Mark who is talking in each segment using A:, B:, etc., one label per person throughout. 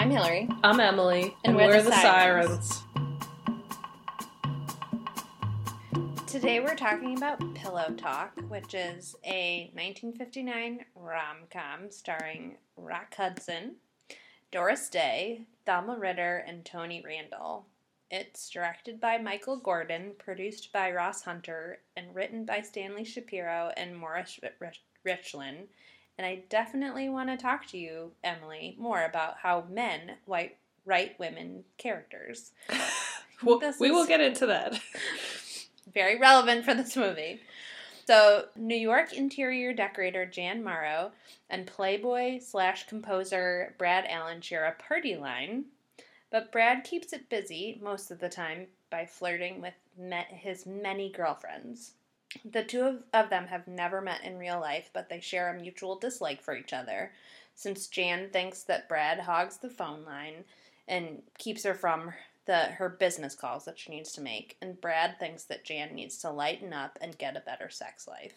A: I'm Hillary.
B: I'm Emily,
A: And
B: and,
A: we're
B: we're,
A: the
B: the, sirens.
A: Today we're talking about Pillow Talk, which is a 1959 rom com starring Rock Hudson, Doris Day, Thelma Ritter, and Tony Randall. It's directed by Michael Gordon, produced by Ross Hunter, and written by Stanley Shapiro and Morris Rich- Richland. And I definitely want to talk to you, Emily, more about how men white, write women characters.
B: Well, we will get into that.
A: very relevant for this movie. So, New York interior decorator Jan Morrow and Playboy slash composer Brad Allen share a party line, but Brad keeps it busy most of the time by flirting with me- his many girlfriends. The two of, of them have never met in real life, but they share a mutual dislike for each other, since Jan thinks that Brad hogs the phone line and keeps her from the her business calls that she needs to make, and Brad thinks that Jan needs to lighten up and get a better sex life.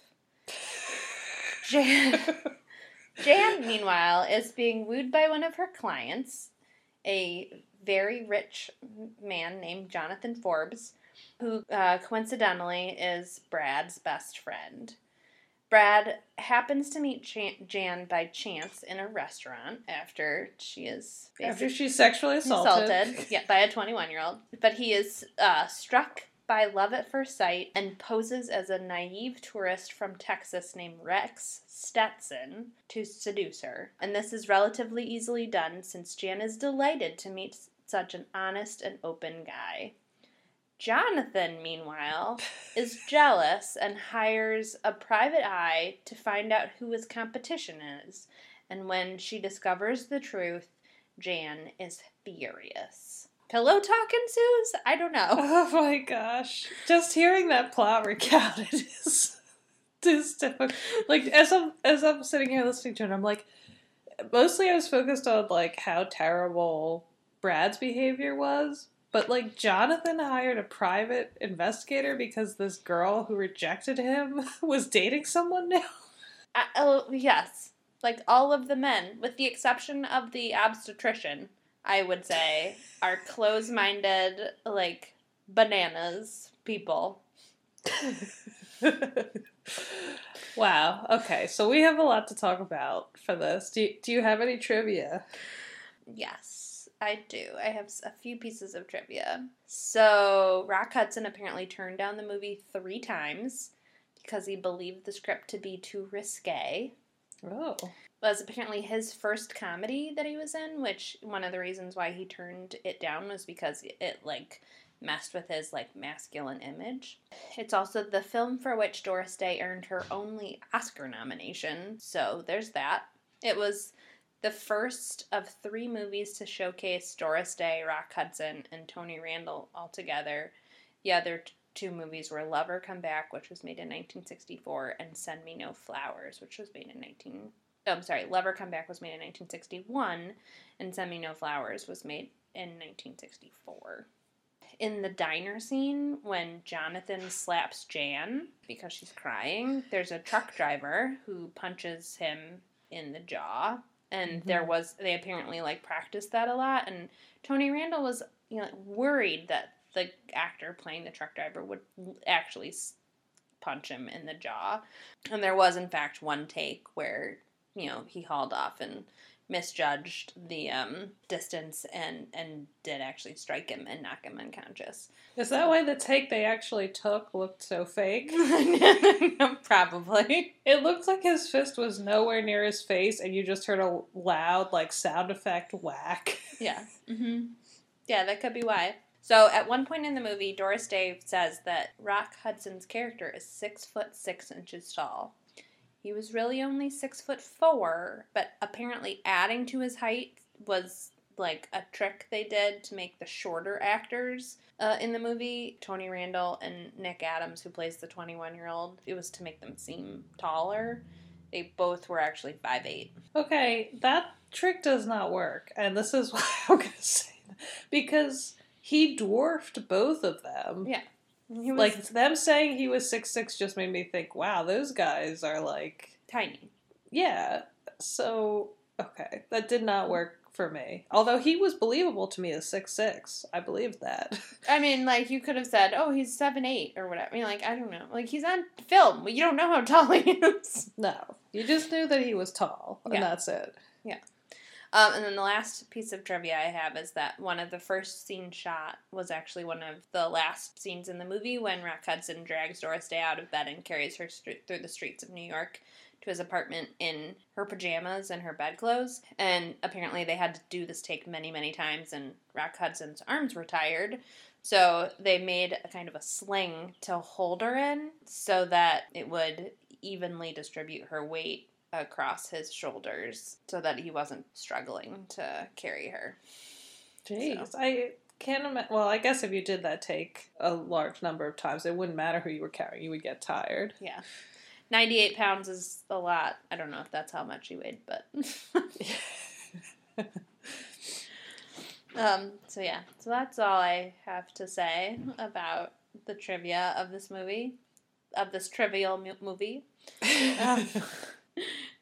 A: Jan, Jan, meanwhile, is being wooed by one of her clients, a very rich man named Jonathan Forbes, who uh, coincidentally is Brad's best friend. Brad happens to meet Jan, Jan by chance in a restaurant after she is
B: After she's sexually assaulted.
A: assaulted yeah, by a 21 year old. But he is uh, struck by love at first sight and poses as a naive tourist from Texas named Rex Stetson to seduce her. And this is relatively easily done since Jan is delighted to meet such an honest and open guy. Jonathan, meanwhile, is jealous and hires a private eye to find out who his competition is. And when she discovers the truth, Jan is furious. Pillow talk ensues? I don't know.
B: Oh my gosh. Just hearing that plot recounted is is difficult. Like as I'm as I'm sitting here listening to it, I'm like mostly I was focused on like how terrible Brad's behavior was. But like Jonathan hired a private investigator because this girl who rejected him was dating someone new.
A: I, uh, oh, yes. Like all of the men, with the exception of the obstetrician, I would say, are close minded, like bananas people.
B: wow. Okay, so we have a lot to talk about for this. Do you, do you have any trivia?
A: Yes, I do. I have a few pieces of trivia. So, Rock Hudson apparently turned down the movie three times because he believed the script to be too risque.
B: Oh.
A: was apparently his first comedy that he was in, which one of the reasons why he turned it down was because it like messed with his like masculine image. It's also the film for which Doris Day earned her only Oscar nomination, so there's that. It was the first of three movies to showcase Doris Day, Rock Hudson, and Tony Randall all together. The other two movies were Lover Come Back, which was made in 1964, and Send Me No Flowers, which was made in 19. Oh, I'm sorry, Lover Come Back was made in 1961, and Send Me No Flowers was made in 1964. In the diner scene, when Jonathan slaps Jan because she's crying, there's a truck driver who punches him in the jaw. And
B: Mhm.
A: there was, they apparently like practiced that a lot. And Tony Randall was, you know, worried that the actor playing the truck driver would actually punch him in the jaw. And there was, in fact, one take where, you know, he hauled off and misjudged the um, distance and, and did actually strike him and knock him unconscious.
B: Is that why the take they actually took looked so fake?
A: Probably.
B: It looked like his fist was nowhere near his face, and you just heard a loud, like, sound effect whack.
A: Yeah. hmm Yeah, that could be why. So at one point in the movie, Doris Day says that Rock Hudson's character is six foot six inches tall. He was really only six foot four, but apparently adding to his height was like a trick they did to make the shorter actors uh, in the movie, Tony Randall and Nick Adams, who plays the 21 year old. It was to make them seem taller. They both were actually five eight.
B: Okay, that trick does not work, and this is why I'm gonna say that. Because he dwarfed both of them.
A: Yeah. Was
B: Like, them saying he was six six just made me think, wow, those guys are like,
A: tiny.
B: yeah. So, okay, that did not work for me. Although he was believable to me as six six, I believed that.
A: I mean, like you could have said, "Oh, he's seven eight or whatever." I mean, like I don't know. Like he's on film. You don't know how tall he is.
B: No, you just knew that he was tall, and
A: Yeah.
B: that's it.
A: Um, and then the last piece of trivia I have is that one of the first scenes shot was actually one of the last scenes in the movie when Rock Hudson drags Doris Day out of bed and carries her st- through the streets of New York to his apartment in her pajamas and her bedclothes. And apparently they had to do this take many, many times, and Rock Hudson's arms were tired. So they made a kind of a sling to hold her in so that it would evenly distribute her weight across his shoulders so that he wasn't struggling to carry her.
B: Jeez, I can't imagine. Well, I guess if you did that take a large number of times, it wouldn't matter who you were carrying; you would get tired.
A: Yeah. 98 pounds is a lot. I don't know if that's how much he weighed, but. um, so, yeah. So that's all I have to say about the trivia of this movie, of this trivial mu- movie. Um,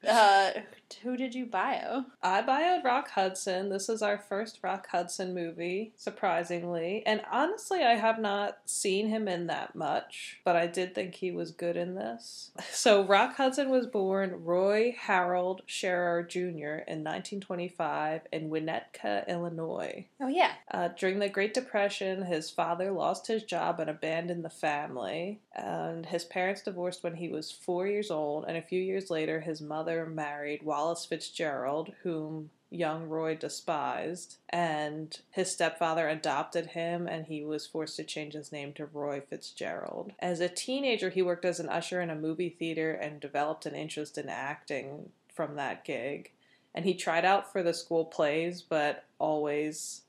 A: uh, who did you bio?
B: I bioed Rock Hudson. This is our first Rock Hudson movie, surprisingly. And honestly, I have not seen him in that much, but I did think he was good in this. So, Rock Hudson was born Roy Harold Scherer Jr. in 1925 in Winnetka, Illinois.
A: Oh, yeah.
B: Uh, during the Great Depression, his father lost his job and abandoned the family. And his parents divorced when he was four years old. And a few years later, his mother married Wallace Fitzgerald, whom young Roy despised. And his stepfather adopted him, and he was forced to change his name to Roy Fitzgerald. As a teenager, he worked as an usher in a movie theater and developed an interest in acting from that gig. And he tried out for the school plays, but always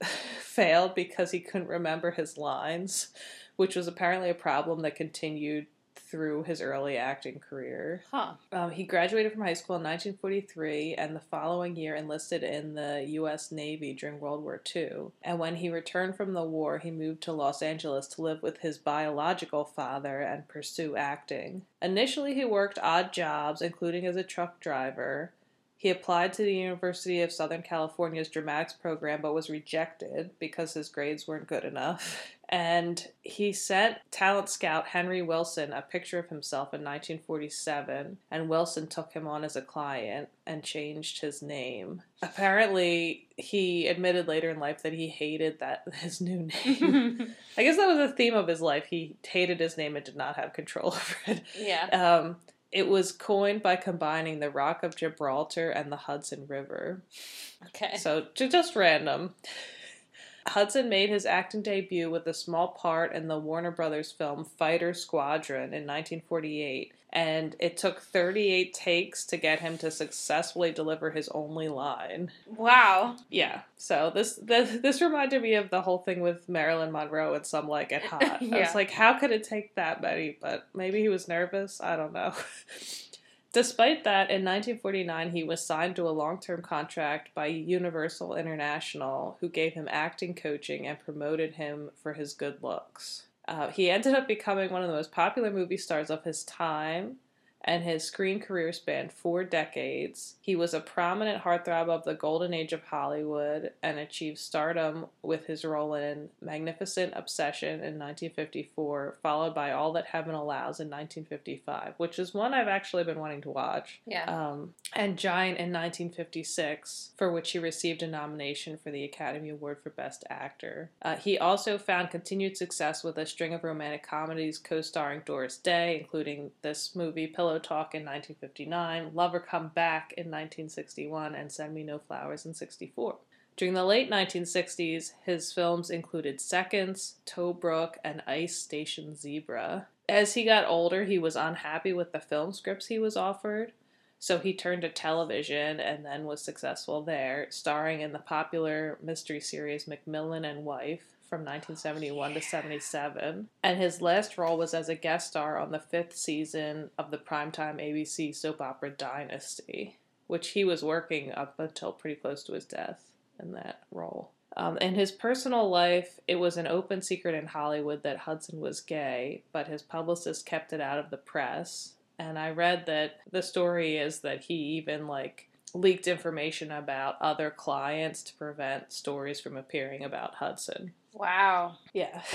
B: failed because he couldn't remember his lines, which was apparently a problem that continued through his early acting career.
A: Huh.
B: Um, he graduated from high school in 1943 and the following year enlisted in the U.S. Navy during World War II. And when he returned from the war, he moved to Los Angeles to live with his biological father and pursue acting. Initially, he worked odd jobs, including as a truck driver. He applied to the University of Southern California's dramatics program but was rejected because his grades weren't good enough. And he sent talent scout Henry Willson a picture of himself in 1947, and Willson took him on as a client and changed his name. Apparently, he admitted later in life that he hated that his new name. I guess that was a theme of his life. He hated his name and did not have control over it.
A: yeah.
B: Um, it was coined by combining the Rock of Gibraltar and the Hudson River.
A: Okay.
B: So, just random. Hudson made his acting debut with a small part in the Warner Brothers film Fighter Squadron in 1948, and it took 38 takes to get him to successfully deliver his only line.
A: Wow.
B: Yeah, so this this, this reminded me of the whole thing with Marilyn Monroe and Some Like It Hot. I was like, how could it take that many? But maybe he was nervous. I don't know. Despite that, in 1949, he was signed to a long term contract by Universal International, who gave him acting coaching and promoted him for his good looks. Uh, he ended up becoming one of the most popular movie stars of his time, and his screen career spanned four decades. He was a prominent heartthrob of the golden age of Hollywood and achieved stardom with his role in Magnificent Obsession in 1954, followed by All That Heaven Allows in 1955, which is one I've actually been wanting to watch.
A: Yeah.
B: Um, and Giant in 1956, for which he received a nomination for the Academy Award for Best Actor. Uh, he also found continued success with a string of romantic comedies co starring Doris Day, including this movie Pillow Talk in 1959, Lover Come Back in 1961, and Send Me No Flowers in 64. During the late 1960s, his films included Seconds, Tobruk, and Ice Station Zebra. As he got older, he was unhappy with the film scripts he was offered, so he turned to television and then was successful there, starring in the popular mystery series McMillan and Wife from 1971 to 77. And his last role was as a guest star on the fifth season of the primetime ABC soap opera Dynasty, which he was working up until pretty close to his death in that role. Um, in his personal life, it was an open secret in Hollywood that Hudson was gay, but his publicist kept it out of the press. And I read that the story is that he even like leaked information about other clients to prevent stories from appearing about Hudson.
A: Wow.
B: Yeah.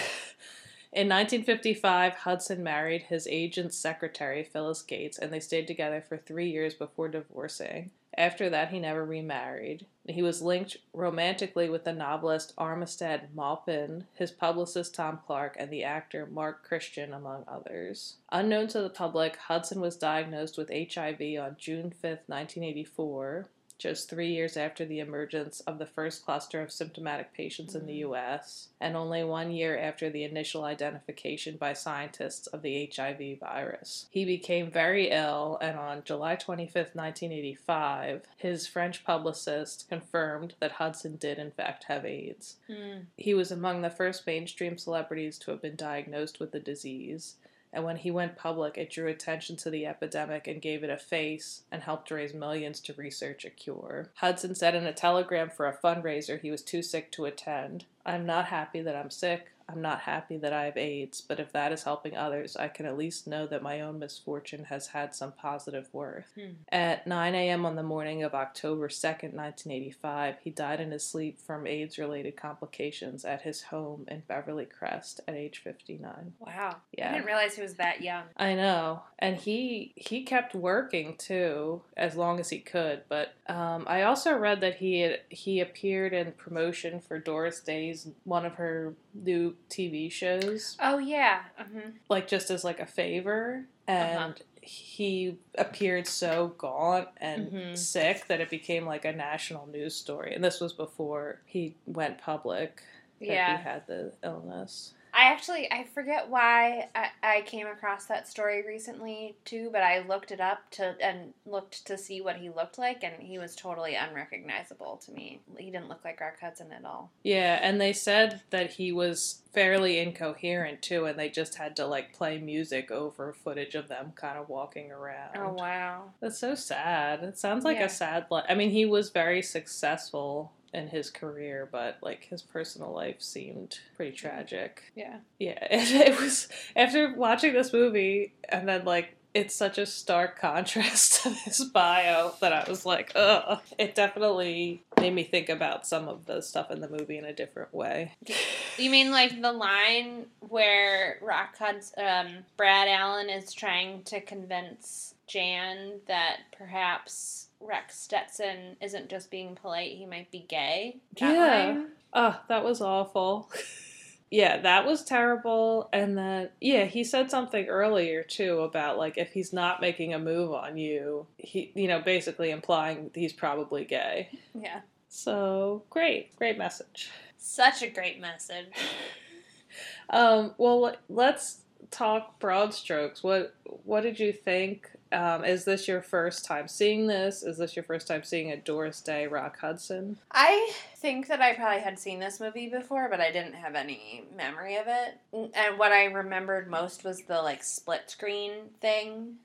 B: In 1955, Hudson married his agent's secretary, Phyllis Gates, and they stayed together for three years before divorcing. After that, he never remarried. He was linked romantically with the novelist Armistead Maupin, his publicist Tom Clark, and the actor Marc Christian, among others. Unknown to the public, Hudson was diagnosed with HIV on June 5, 1984 just three years after the emergence of the first cluster of symptomatic patients in the US, and only one year after the initial identification by scientists of the HIV virus. He became very ill, and on July 25, 1985, his French publicist confirmed that Hudson did, in fact, have AIDS.
A: Mm.
B: He was among the first mainstream celebrities to have been diagnosed with the disease and when he went public, it drew attention to the epidemic and gave it a face and helped raise millions to research a cure. Hudson said in a telegram for a fundraiser he was too sick to attend I'm not happy that I'm sick. I'm not happy that I have AIDS, but if that is helping others, I can at least know that my own misfortune has had some positive worth.
A: Hmm.
B: At 9 a.m. on the morning of October 2nd, 1985, he died in his sleep from AIDS related complications at his home in Beverly Crest at age 59.
A: Wow.
B: Yeah.
A: I didn't realize he was that young.
B: I know, and he he kept working too as long as he could. But um, I also read that he had, he appeared in promotion for Doris Day's one of her new TV shows,
A: Oh yeah. hmm
B: like just as like a favor, and
A: Uh-huh.
B: he appeared so gaunt and
A: Mhm.
B: sick that it became like a national news story. And this was before he went public. That
A: Yeah.
B: he had the illness.
A: I actually I forget why I, I came across that story recently too, but I looked it up to and looked to see what he looked like, and he was totally unrecognizable to me. He didn't look like Rock Hudson at all.
B: Yeah, and they said that he was fairly incoherent too, and they just had to like play music over footage of them kind of walking around.
A: Oh wow.
B: That's so sad. It sounds like
A: Yeah.
B: a sad. I mean, he was very successful in his career, but like his personal life seemed pretty tragic.
A: Yeah.
B: Yeah, it was after watching this movie, and then like it's such a stark contrast to this bio that I was like, ugh. It definitely made me think about some of the stuff in the movie in a different way.
A: You mean like the line where Rock Hudson, um, Brad Allen is trying to convince Jan that perhaps Rex Stetson isn't just being polite; he might be gay.
B: Yeah.
A: line?
B: Oh, that was awful. yeah, that was terrible. And then, yeah, he said something earlier too about like if he's not making a move on you, he, you know, basically implying he's probably gay.
A: Yeah.
B: So great, great message.
A: Such a great message.
B: Um, well, let's talk broad strokes. What what did you think? Um, is this your first time seeing this? Is this your first time seeing a Doris Day Rock Hudson?
A: I think that I probably had seen this movie before, but I didn't have any memory of it. And what I remembered most was the like split screen thing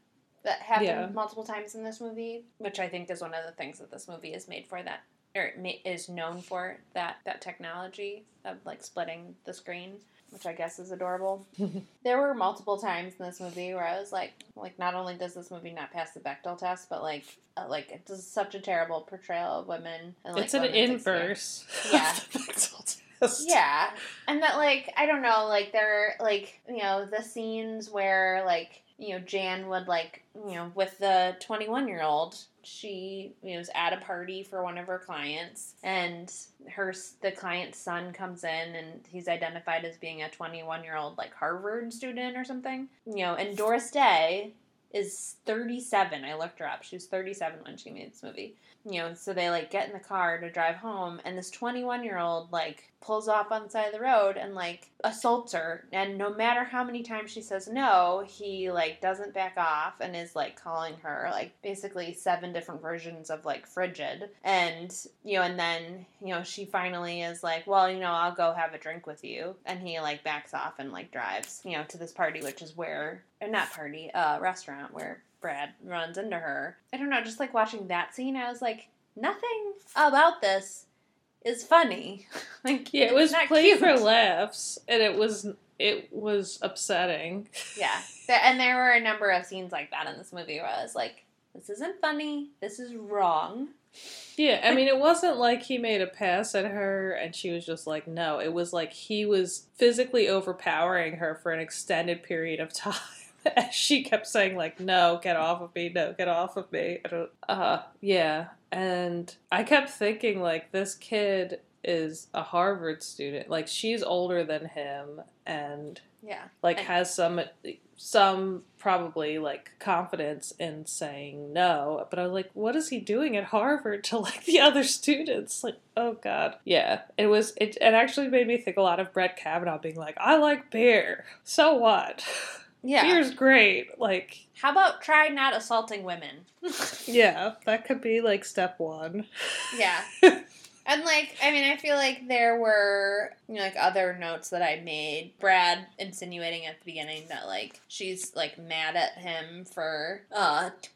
A: that happened
B: Yeah.
A: multiple times in this movie, which I think is one of the things that this movie is made for that or is known for that that technology of like splitting the screen. Which I guess is adorable. there were multiple times in this movie where I was like, like not only does this movie not pass the Bechdel test, but like, uh, like it does such a terrible portrayal of women. And, like,
B: it's an inverse.
A: Yeah.
B: the Bechdel test.
A: yeah, and that like I don't know, like there, like you know, the scenes where like you know Jan would like you know with the twenty one year old, she you know, was at a party for one of her clients, and her the client's son comes in and he's identified as being a twenty one year old like Harvard student or something, you know, and Doris Day is 37. I looked her up. She was 37 when she made this movie. You know, so they like get in the car to drive home and this 21 year old like pulls off on the side of the road and like assaults her and no matter how many times she says no, he like doesn't back off and is like calling her like basically seven different versions of like frigid and you know and then you know she finally is like well you know I'll go have a drink with you and he like backs off and like drives you know to this party which is where not party uh restaurant where Brad runs into her I don't know just like watching that scene I was like nothing about this is funny like
B: Yeah, it was played for laughs, and it was it was upsetting.
A: Yeah, and there were a number of scenes like that in this movie where I was like, "This isn't funny. This is wrong."
B: Yeah, I mean, it wasn't like he made a pass at her and she was just like, no. It was like he was physically overpowering her for an extended period of time. She kept saying, like, no, get off of me, no, get off of me. I don't, uh, yeah. And I kept thinking, like, this kid is a Harvard student. Like, she's older than him and,
A: Yeah.
B: like,
A: And-
B: has some, some probably, like, confidence in saying no. But I was like, what is he doing at Harvard to, like, the other students? Like, oh, God. Yeah. It was, it, it actually made me think a lot of Brett Kavanaugh being like, I like beer. So what?
A: Yeah.
B: Beer's great. Like,
A: How about try not assaulting women?
B: yeah, that could be like step one.
A: yeah. And like, I mean, I feel like there were, you know, like other notes that I made. Brad insinuating at the beginning that like she's like mad at him for uh t-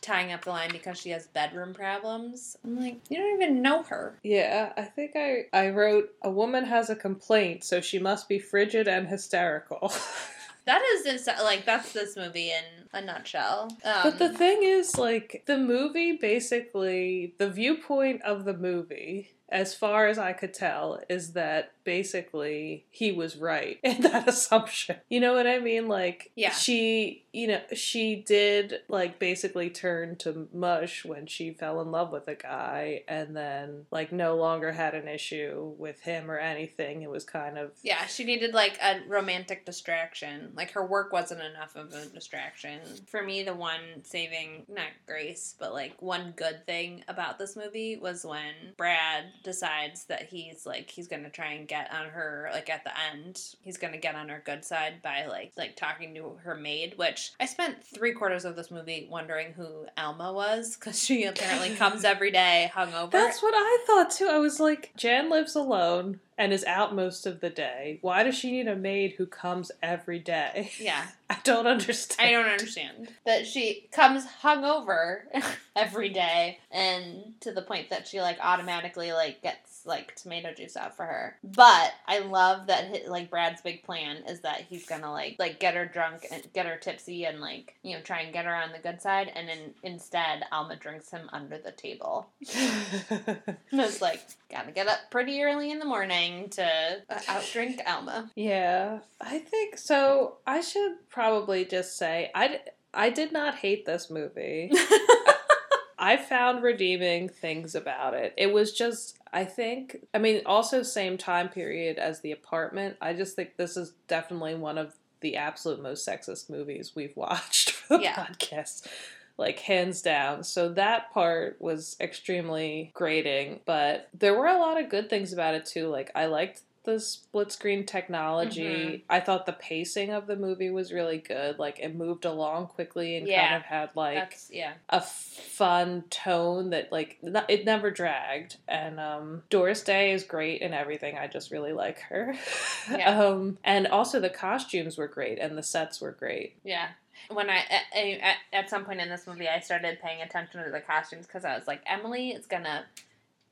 A: tying up the line because she has bedroom problems. I'm like, you don't even know her.
B: Yeah, I think I I wrote a woman has a complaint, so she must be frigid and hysterical.
A: That is like that's this movie in a nutshell. Um,
B: but the thing is, like, the movie basically, the viewpoint of the movie, as far as I could tell, is that basically he was right in that assumption. You know what I mean? Like,
A: Yeah.
B: she, you know, she did, like, basically turn to mush when she fell in love with a guy and then, like, no longer had an issue with him or anything. It was kind of.
A: Yeah, she needed like a romantic distraction. Like her work wasn't enough of a distraction. For me, the one saving, not grace, but like one good thing about this movie was when Brad decides that he's like, he's gonna try and get on her, like at the end, he's gonna get on her good side by like, like talking to her maid, which I spent three quarters of this movie wondering who Alma was, because she apparently comes every day hungover.
B: That's what I thought too. I was like, Jan lives alone and is out most of the day. Why does she need a maid who comes every day?
A: yeah.
B: I don't understand.
A: I don't understand that she comes hungover every day, and to the point that she like automatically like gets like tomato juice out for her. But I love that hi- like Brad's big plan is that he's gonna like like get her drunk and get her tipsy and like you know try and get her on the good side, and then instead Alma drinks him under the table. And it's like gotta get up pretty early in the morning to uh, outdrink Alma.
B: yeah, I think so. I should probably just say I, I did not hate this movie. I found redeeming things about it. It was just, I think, I mean, also same time period as The Apartment. I just think this is definitely one of the absolute most sexist movies we've watched for the
A: Yeah.
B: podcast. Like, hands down. So that part was extremely grating, but there were a lot of good things about it too. Like, I liked the split screen technology.
A: Mhm.
B: I thought the pacing of the movie was really good. Like, it moved along quickly and
A: Yeah.
B: kind of had, like,
A: yeah.
B: a fun tone that like n- it never dragged and um doris day is great and everything i just really like her
A: Yeah.
B: um and also the costumes were great and the sets were great
A: Yeah. When I at, at, some point in this movie, I started paying attention to the costumes because I was like, Emily is gonna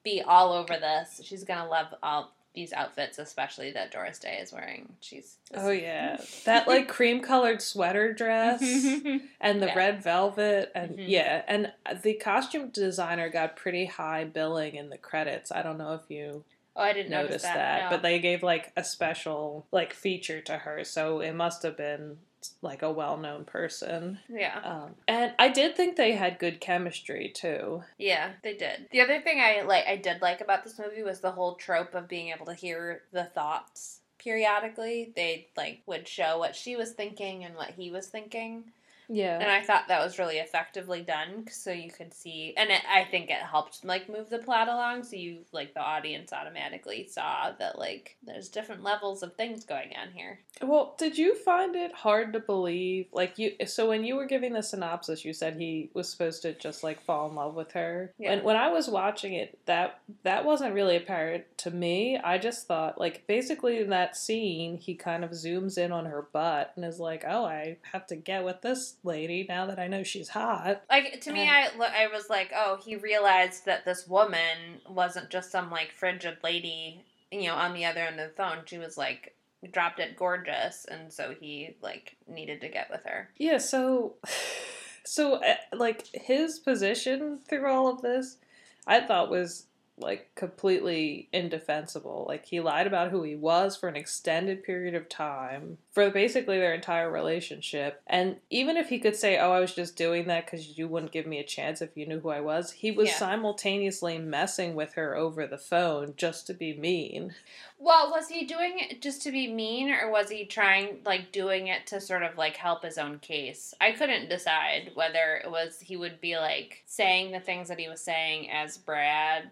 A: be all over this. She's gonna love all these outfits, especially that Doris Day is wearing. She's
B: oh yeah that like cream colored sweater dress and the
A: Yeah.
B: red velvet and
A: Mhm.
B: yeah and the costume designer got pretty high billing in the credits i don't know if you
A: oh, I didn't notice
B: notice
A: that.
B: that,
A: no.
B: but they gave like a special like feature to her so it must have been like a well-known person
A: yeah,
B: Um, and I did think they had good chemistry too.
A: yeah, they did. The other thing I like, I did like about this movie was the whole trope of being able to hear the thoughts periodically. They like would show what she was thinking and what he was thinking.
B: Yeah.
A: And I thought that was really effectively done, so you could see, and it, I think it helped like move the plot along, so you like the audience automatically saw that like there's different levels of things going on here.
B: Well, did you find it hard to believe? Like you, so when you were giving the synopsis, you said he was supposed to just like fall in love with her.
A: Yeah.
B: And when I was watching it, that that wasn't really apparent to me. I just thought, like, basically in that scene, he kind of zooms in on her butt and is like, "Oh, I have to get with this lady now that I know she's hot."
A: Like to me, I lo- I was like, oh, he realized that this woman wasn't just some like frigid lady, you know, on the other end of the phone. She was like dropped it gorgeous, and so he like needed to get with her.
B: Yeah, so so uh, like his position through all of this, I thought was like completely indefensible. Like he lied about who he was for an extended period of time for basically their entire relationship. And even if he could say, "Oh, I was just doing that cuz you wouldn't give me a chance if you knew who I was," he was
A: Yeah.
B: simultaneously messing with her over the phone just to be mean.
A: Well, was he doing it just to be mean, or was he trying, like, doing it to sort of, like, help his own case? I couldn't decide whether it was he would be, like, saying the things that he was saying as Brad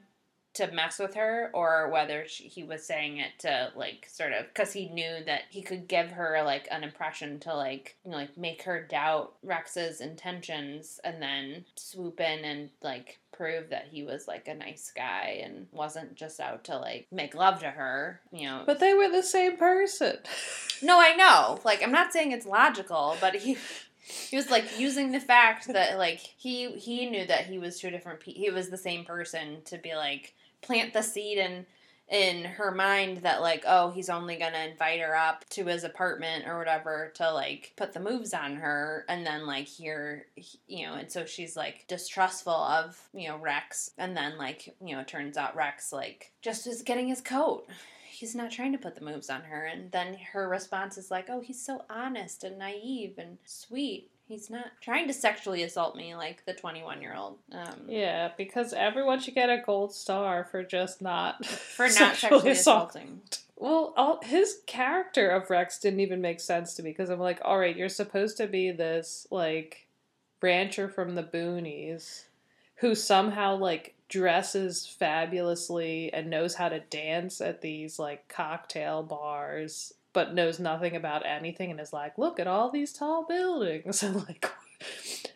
A: to mess with her, or whether she, he was saying it to, like, sort of, because he knew that he could give her, like, an impression to, like, you know, like, make her doubt Rex's intentions, and then swoop in and, like, prove that he was like a nice guy and wasn't just out to like make love to her, you know.
B: But they were the same person.
A: no, I know. Like I'm not saying it's logical, but he he was like using the fact that like he he knew that he was two different pe- he was the same person to be like plant the seed in in her mind that like oh he's only gonna invite her up to his apartment or whatever to like put the moves on her and then like here you know and so she's like distrustful of you know rex. And then like you know it turns out rex like just is getting his coat. He's not trying to put the moves on her. And then her response is like oh he's so honest and naive and sweet he's not trying to sexually assault me like the 21 year old um
B: Yeah, because everyone should get a gold star for just not
A: for not sexually assaulting.
B: Well, all, his character of Rex didn't even make sense to me because I'm like, all right, you're supposed to be this like rancher from the boonies who somehow like dresses fabulously and knows how to dance at these like cocktail bars, but knows nothing about anything and is like, look at all these tall buildings and like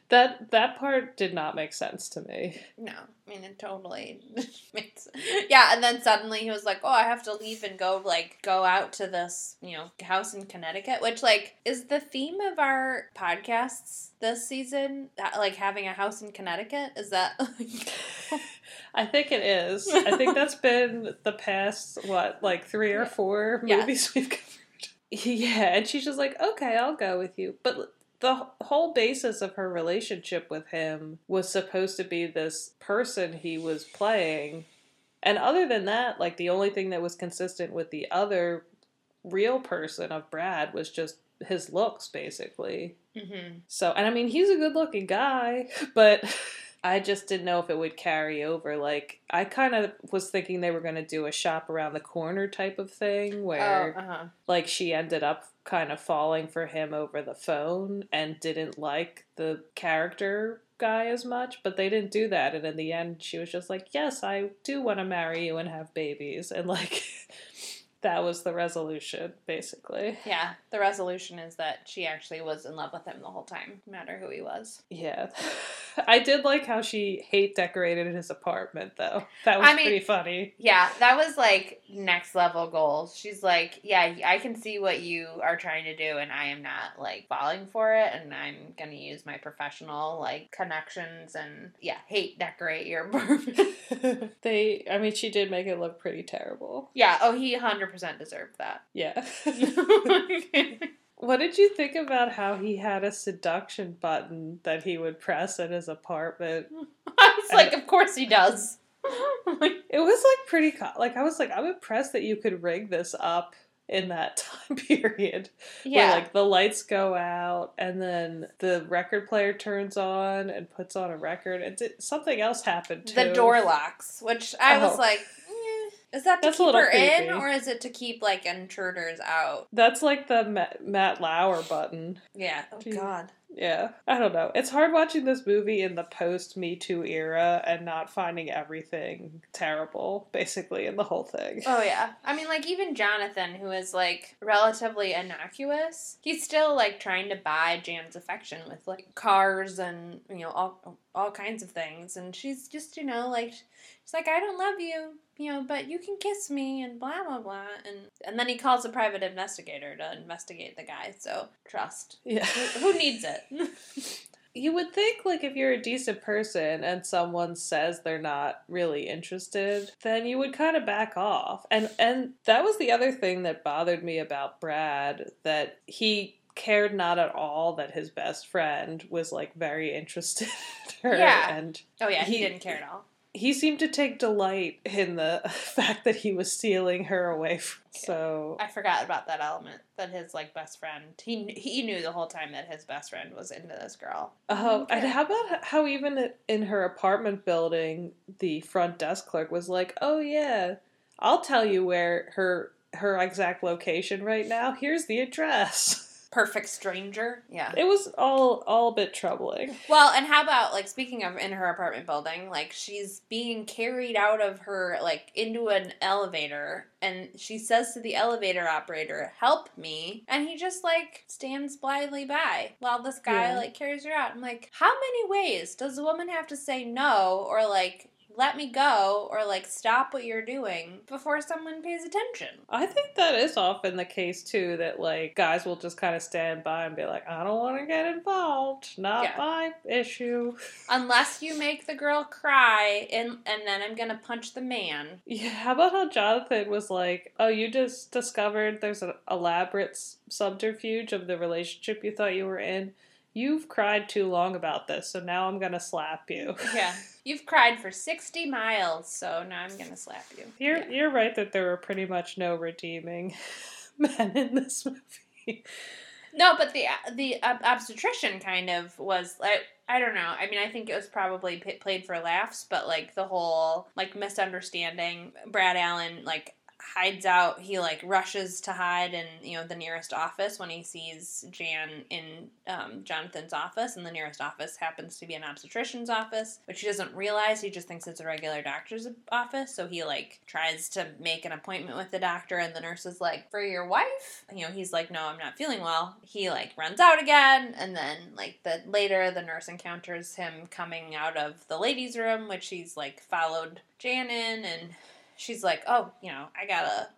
B: that that part did not make sense to me.
A: No, I mean it totally makes. Yeah, and then suddenly he was like, "Oh, I have to leave and go like go out to this you know house in Connecticut," which like is the theme of our podcasts this season. Like having a house in Connecticut is that?
B: I think it is. I think that's been the past what, like three or four
A: Yes.
B: movies we've covered. Yeah, and she's just like, okay, I'll go with you. But the whole basis of her relationship with him was supposed to be this person he was playing. And other than that, like the only thing that was consistent with the other real person of Brad was just his looks, basically.
A: mm-hmm.
B: So, and I mean, he's a good looking guy, but I just didn't know if it would carry over. Like, I kind of was thinking they were going to do a shop around the corner type of thing
A: Oh,
B: where,
A: uh huh.
B: like, she ended up kind of falling for him over the phone and didn't like the character guy as much, but they didn't do that. And in the end, she was just like, Yes, I do want to marry you and have babies. And, like, that was the resolution, basically.
A: Yeah, the resolution is that she actually was in love with him the whole time, no matter who he was.
B: Yeah. I did like how she hate decorated his apartment though. That was
A: I mean-
B: pretty funny.
A: Yeah, that was like next level goals. She's like, yeah, I can see what you are trying to do, and I am not like falling for it, and I'm gonna use my professional like connections and yeah, hate decorate your apartment.
B: they I mean she did make it look pretty terrible.
A: yeah, oh, he hundred percent deserved that.
B: Yeah. What did you think about how he had a seduction button that he would press in his apartment?
A: I was like, of course he does. Like,
B: It was like pretty co- like I was like I'm impressed that you could rig this up in that time period.
A: yeah,
B: Where like the lights go out and then the record player turns on and puts on a record and something else happened too.
A: the door locks, which I was
B: Oh.
A: like, eh, is that to
B: That's a
A: keep
B: little
A: her in, or is it to keep like intruders out?
B: That's like the Matt, Matt Lauer button.
A: Yeah. Oh
B: Gee.
A: God.
B: Yeah, I don't know. It's hard watching this movie in the post Me Too era and not finding everything terrible, basically, in the whole thing.
A: Oh yeah. I mean like even Jonathan who is like relatively innocuous, he's still like trying to buy Jan's affection with like cars and you know all all kinds of things and she's just, you know, like she's like I don't love you, you know, but you can kiss me and blah blah blah and and then he calls a private investigator to investigate the guy. So, trust.
B: Yeah.
A: Who, who needs it?
B: You would think, like, if you're a decent person and someone says they're not really interested, then you would kind of back off. And and that was the other thing that bothered me about Brad that he cared not at all that his best friend was like very interested in her
A: Yeah.
B: and
A: oh yeah, he,
B: He-
A: didn't care at all.
B: He seemed to take delight in the fact that he was stealing her away from. So
A: I forgot about that element that his like best friend he he knew the whole time that his best friend was into this girl.
B: Oh,
A: Okay.
B: and how about how even in her apartment building, the front desk clerk was like, "Oh yeah, I'll tell you where her her exact location right now. Here's the address."
A: Perfect stranger. Yeah.
B: It was all all a bit troubling.
A: Well, and how about like speaking of in her apartment building, like she's being carried out of her like into an elevator and she says to the elevator operator, "Help me." And he just like stands blindly by while this guy
B: Yeah.
A: like carries her out. I'm like, "How many ways does a woman have to say no or like let me go or like stop what you're doing before someone pays attention?"
B: I think that is often the case too. That like guys will just kind of stand by and be like, "I don't want to get involved. Not
A: Yeah.
B: my issue."
A: Unless you make the girl cry and and then I'm to punch the man.
B: Yeah, how about how Jonathan was like, "Oh, you just discovered there's an elaborate subterfuge of the relationship you thought you were in. You've cried too long about this, so now I'm gonna slap you."
A: Yeah. You've cried for 60 miles, so now I'm to slap you.
B: You're
A: Yeah.
B: you're right that there were pretty much no redeeming men in this movie.
A: No, but the the ob- obstetrician kind of was like I don't know. I mean, I think it was probably p- played for laughs, but like the whole like misunderstanding. Brad Allen like hides out. He like rushes to hide in you know the nearest office when he sees Jan in um, Jonathan's office, and the nearest office happens to be an obstetrician's office, which he doesn't realize. He just thinks it's a regular doctor's office, so he like tries to make an appointment with the doctor, and the nurse is like, "For your wife?" You know, he's like, "No, I'm not feeling well." He like runs out again, and then like the later the nurse encounters him coming out of the ladies' room, which he's like followed Jan in, and she's like, "Oh, you know, I gotta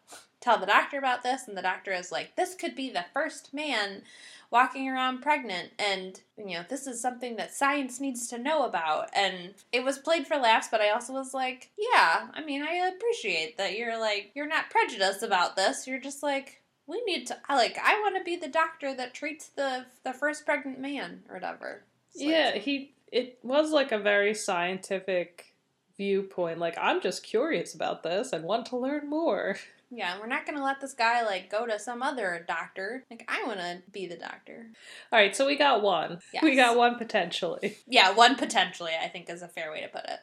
A: tell the doctor about this," and the doctor is like, "This could be the first man." Walking around pregnant, and you know, this is something that science needs to know about. And it was played for laughs, but I also was like, yeah, I mean, I appreciate that you're like, you're not prejudiced about this. You're just like, we need to, like, I want to be the doctor that treats the the first pregnant man or whatever.
B: Yeah, he it was like a very scientific viewpoint. Like I'm just curious about this and want to learn more.
A: yeah, we're not gonna let this guy like go to some other doctor. Like, I want to be the doctor.
B: All right, so we got one. We got one potentially.
A: Yeah, one potentially, I think, is a fair way to put it.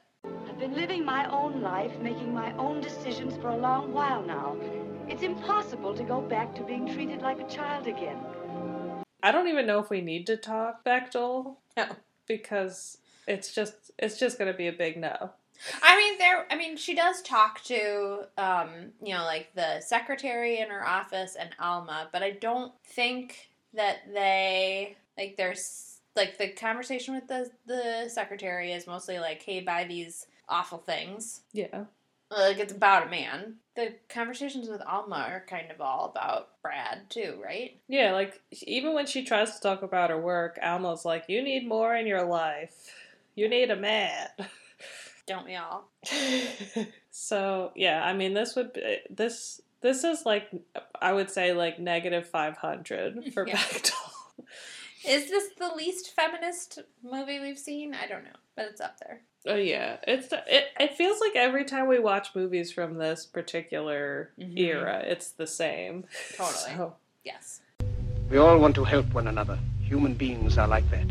C: I've been living my own life, making my own decisions for a long while now. It's impossible to go back to being treated like a child again.
B: I don't even know if we need to talk Bechdel
A: No.
B: because it's just it's just going to be a big no.
A: I mean, there. I mean, she does talk to, um, you know, like the secretary in her office and Alma, but I don't think that they like. There's like the conversation with the the secretary is mostly like, "Hey, buy these awful things."
B: Yeah.
A: Like it's about a man. The conversations with Alma are kind of all about Brad too, right?
B: Yeah, like even when she tries to talk about her work, Alma's like, "You need more in your life. You need a man."
A: Don't we all?
B: so yeah, I mean, this would be this. This is like I would say like negative five hundred for
A: Yeah.
B: Bechdel.
A: Is this the least feminist movie we've seen? I don't know, but it's up there.
B: Oh yeah, it's it. It feels like every time we watch movies from this particular
A: Mhm.
B: era, it's the same.
A: Totally.
B: So,
A: Yes.
D: We all want to help one another. Human beings are like that.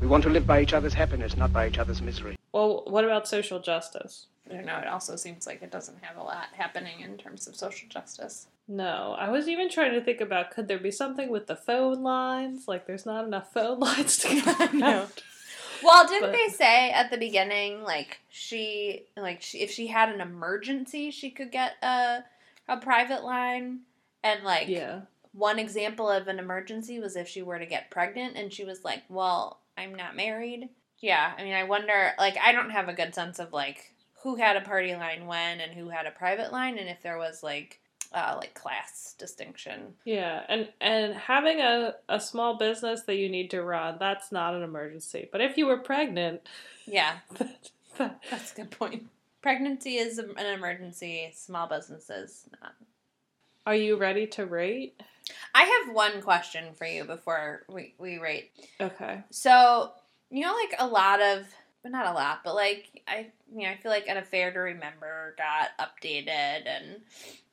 D: We want to live by each other's happiness, not by each other's misery.
B: Well, what about social justice?
A: I don't know. It also seems like it doesn't have a lot happening in terms of social justice.
B: No, I was even trying to think about could there be something with the phone lines? Like, there's not enough phone lines to go around.
A: Well, didn't
B: But-
A: they say at the beginning, like she, like she, if she had an emergency, she could get a a private line, and like
B: Yeah.
A: one example of an emergency was if she were to get pregnant, and she was like, "Well, I'm not married." Yeah, I mean, I wonder. Like, I don't have a good sense of like who had a party line when and who had a private line, and if there was like uh, like class distinction.
B: Yeah, and and having a, a small business that you need to run, that's not an emergency. But if you were pregnant,
A: Yeah,
B: that, that,
A: That's a good point. Pregnancy is an emergency. Small businesses not.
B: are you ready to rate?
A: I have one question for you before we, we rate.
B: Okay.
A: So you know, like a lot of but not a lot, but like I you know, I feel like an affair to remember got updated and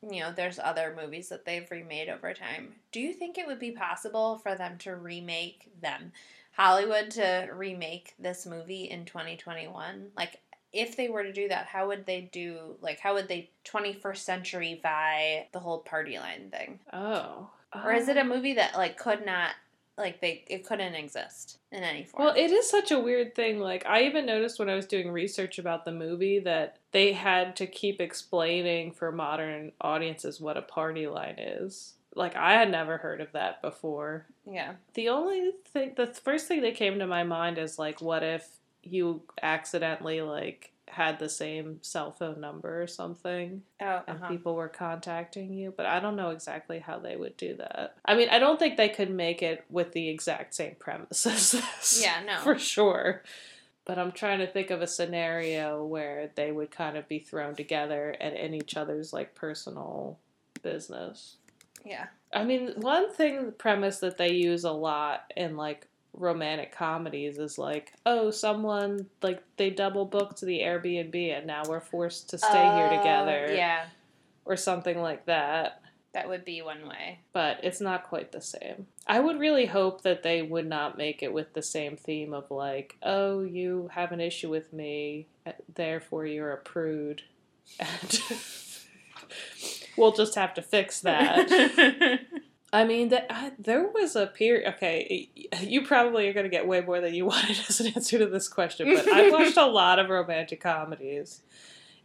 A: you know, there's other movies that they've remade over time. Do you think it would be possible for them to remake them Hollywood to remake this movie in 2021? Like if they were to do that, how would they do like how would they 21st century vie the whole party line thing?
B: Oh.
A: Or is it a um, movie that like could not like they it couldn't exist in any form?
B: Well, it is such a weird thing. Like I even noticed when I was doing research about the movie that they had to keep explaining for modern audiences what a party line is. Like I had never heard of that before.
A: yeah.
B: The only thing the first thing that came to my mind is like what if you accidentally like had the same cell phone number or something
A: Oh,
B: and
A: uh-huh.
B: people were contacting you, but I don't know exactly how they would do that. I mean, I don't think they could make it with the exact same premise as this.
A: Yeah, no.
B: For sure. But I'm trying to think of a scenario where they would kind of be thrown together and in each other's like personal business.
A: yeah.
B: I mean, one thing premise that they use a lot in like romantic comedies is like, oh, someone like they double booked the Airbnb and now we're forced to stay here
A: Oh,
B: together
A: Yeah.
B: or something like that.
A: That would be one way.
B: But it's not quite the same. I would really hope that they would not make it with the same theme of like, oh, you have an issue with me, eh, therefore you're a prude. And we'll just have to fix that. I mean, that I, there was a period. Okay, you probably are going to get way more than you wanted as an answer to this question, but I watched a lot of romantic comedies,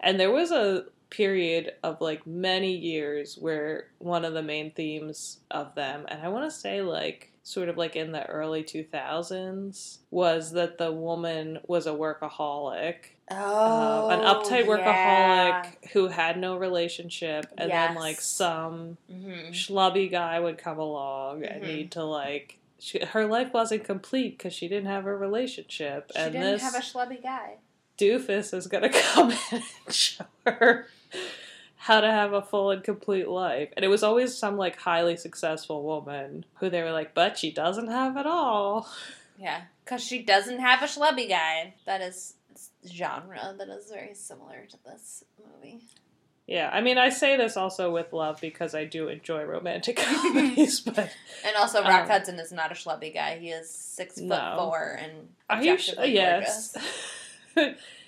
B: and there was a period of like many years where one of the main themes of them, and I want to say like sort of like in the early 2000s, was that the woman was a workaholic
A: oh,
B: an uptight workaholic
A: yeah.
B: who had no relationship, and then like
A: Yes.
B: some
A: Mhm.
B: schlubby guy would come along and
A: Mhm.
B: need to like. She, her life wasn't complete because she didn't have a relationship,
A: She
B: and
A: didn't
B: this
A: have a schlubby guy.
B: doofus is gonna come in and show her how to have a full and complete life. And it was always some like highly successful woman who they were like, but she doesn't have it all.
A: Yeah, because she doesn't have a schlubby guy. That is genre that is very similar to this movie.
B: Yeah, I mean, I say this also with love because I do enjoy romantic comedies, but
A: And also, Rock
B: Um,
A: Hudson is not a schlubby guy. He is six foot
B: No.
A: four and
B: are you? Sh- yes.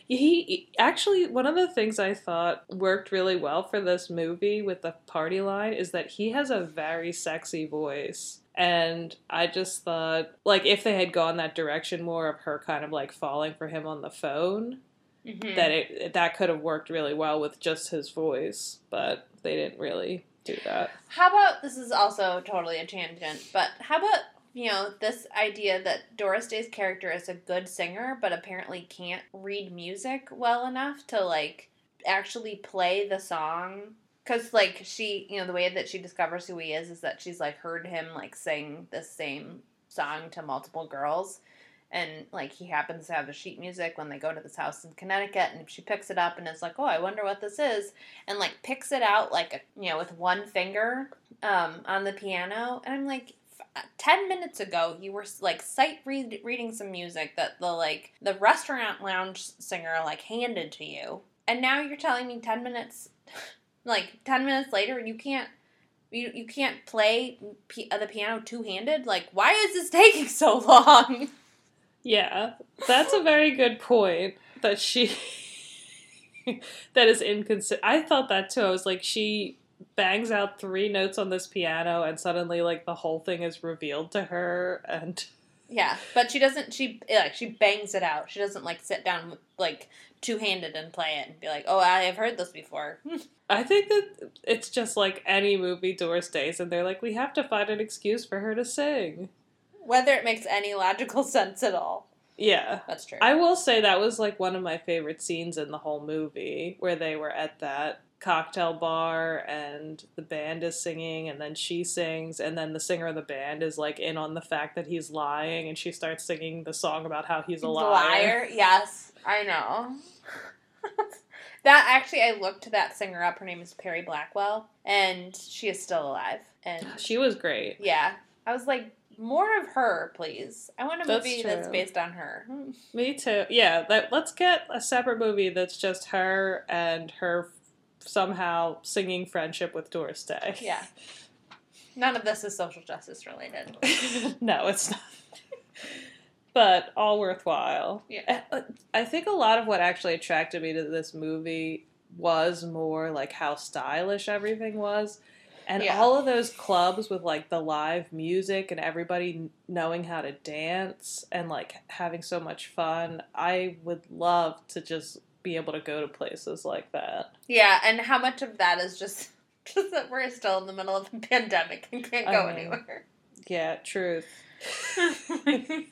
B: he actually one of the things I thought worked really well for this movie with the party line is that he has a very sexy voice. And I just thought, like, if they had gone that direction more of her kind of like falling for him on the phone,
A: Mhm.
B: that it that could have worked really well with just his voice. But they didn't really do that.
A: How about this is also totally a tangent, but how about you know this idea that Doris Day's character is a good singer, but apparently can't read music well enough to like actually play the song? Because like she, you know, the way that she discovers who he is is that she's like heard him like sing the same song to multiple girls. And like he happens to have the sheet music when they go to this house in Connecticut, and she picks it up and is like, "Oh, I wonder what this is," and like picks it out like a, you know with one finger um, on the piano, and I'm like, f- ten minutes ago you were like sight read- reading some music that the like the restaurant lounge singer like handed to you, and now you're telling me ten minutes, like ten minutes later and you can't. You, you can't play p- uh, the piano two handed. Like, why is this taking so long?
B: Yeah, that's a very good point. That she that is inconsistent. I thought that too. I was like, she bangs out three notes on this piano, and suddenly, like, the whole thing is revealed to her, and
A: Yeah, but she doesn't. She like she bangs it out. She doesn't like sit down like two handed and play it and be like, "Oh, I have heard this before."
B: I think that it's just like any movie Doris Days, and they're like, we have to find an excuse for her to sing.
A: Whether it makes any logical sense at all.
B: Yeah.
A: That's true.
B: I will say that was like one of my favorite scenes in the whole movie where they were at that cocktail bar and the band is singing and then she sings and then the singer of the band is like in on the fact that he's lying and she starts singing the song about how he's a
A: The
B: liar.
A: Yes, I know. that actually, I looked that singer up. Her name is Perry Blackwell, and she is still alive. And
B: She was great.
A: yeah, I was like, more of her, please. I want a
B: That's
A: movie that's based on her.
B: Me too. Yeah, that let's get a separate movie that's just her and her somehow singing friendship with Doris Day.
A: Yeah. None of this is social justice related.
B: no, it's not. But all worthwhile.
A: Yeah.
B: I- I think a lot of what actually attracted me to this movie was more like how stylish everything was. And
A: Yeah.
B: all of those clubs with like the live music and everybody knowing how to dance and like having so much fun, I would love to just be able to go to places like that.
A: Yeah, and how much of that is just just that we're still in the middle of a pandemic and can't go
B: I
A: anywhere.
B: Yeah, truth.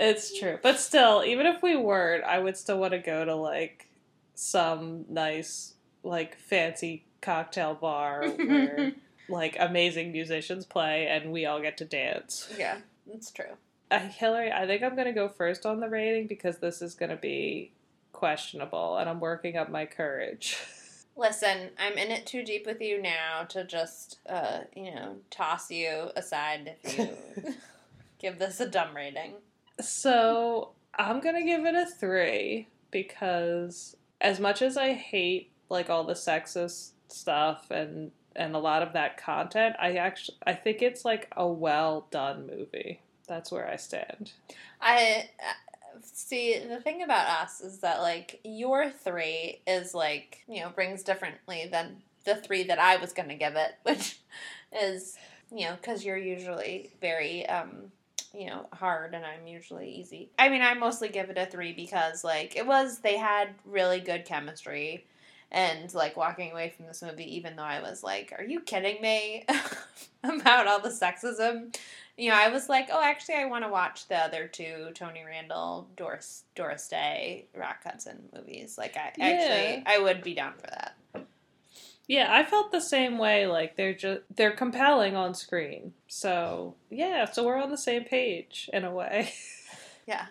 B: It's true. But still, even if we weren't, I would still want to go to like some nice, like fancy cocktail bar where like amazing musicians play and we all get to dance.
A: yeah, that's true.
B: Uh, Hillary, I think I'm going to go first on the rating because this is going to be questionable and I'm working up my courage.
A: Listen, I'm in it too deep with you now to just, uh, you know, toss you aside if you give this a dumb rating.
B: So I'm gonna give it a three because as much as I hate like all the sexist stuff and and a lot of that content, I actually I think it's like a well done movie. That's where I stand.
A: I uh, see the thing about us is that like your three is like you know brings differently than the three that I was gonna give it, which is you know because you're usually very um you know hard and I'm usually easy. I mean I mostly give it a three because like it was they had really good chemistry. And like walking away from this movie, even though I was like, "Are you kidding me?" about all the sexism, you know, I was like, oh, actually, I want to watch the other two Tony Randall, Doris Doris Day, Rock Hudson movies. Like, I
B: Yeah.
A: actually, I would be down for that.
B: Yeah, I felt the same way. Like they're just they're compelling on screen. So yeah, so we're on the same page in a way.
A: Yeah.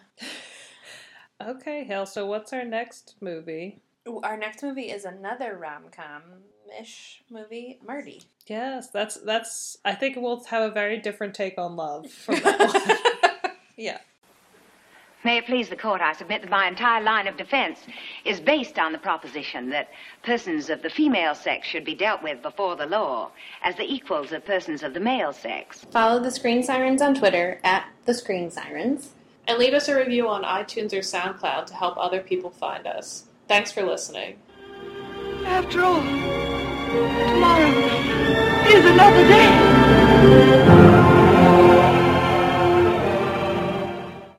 B: okay, Hill. So what's our next movie?
A: Ooh, our next movie is another rom com ish movie, Marty.
B: Yes, that's that's. I think we'll have a very different take on love from that one.
A: yeah.
E: May it please the court, I submit that my entire line of defense is based on the proposition that persons of the female sex should be dealt with before the law as the equals of persons of the male sex.
A: Follow the Screen Sirens on Twitter at the Screen Sirens.
B: and leave us a review on iTunes or SoundCloud to help other people find us. Thanks for listening.
C: After all, tomorrow is another day.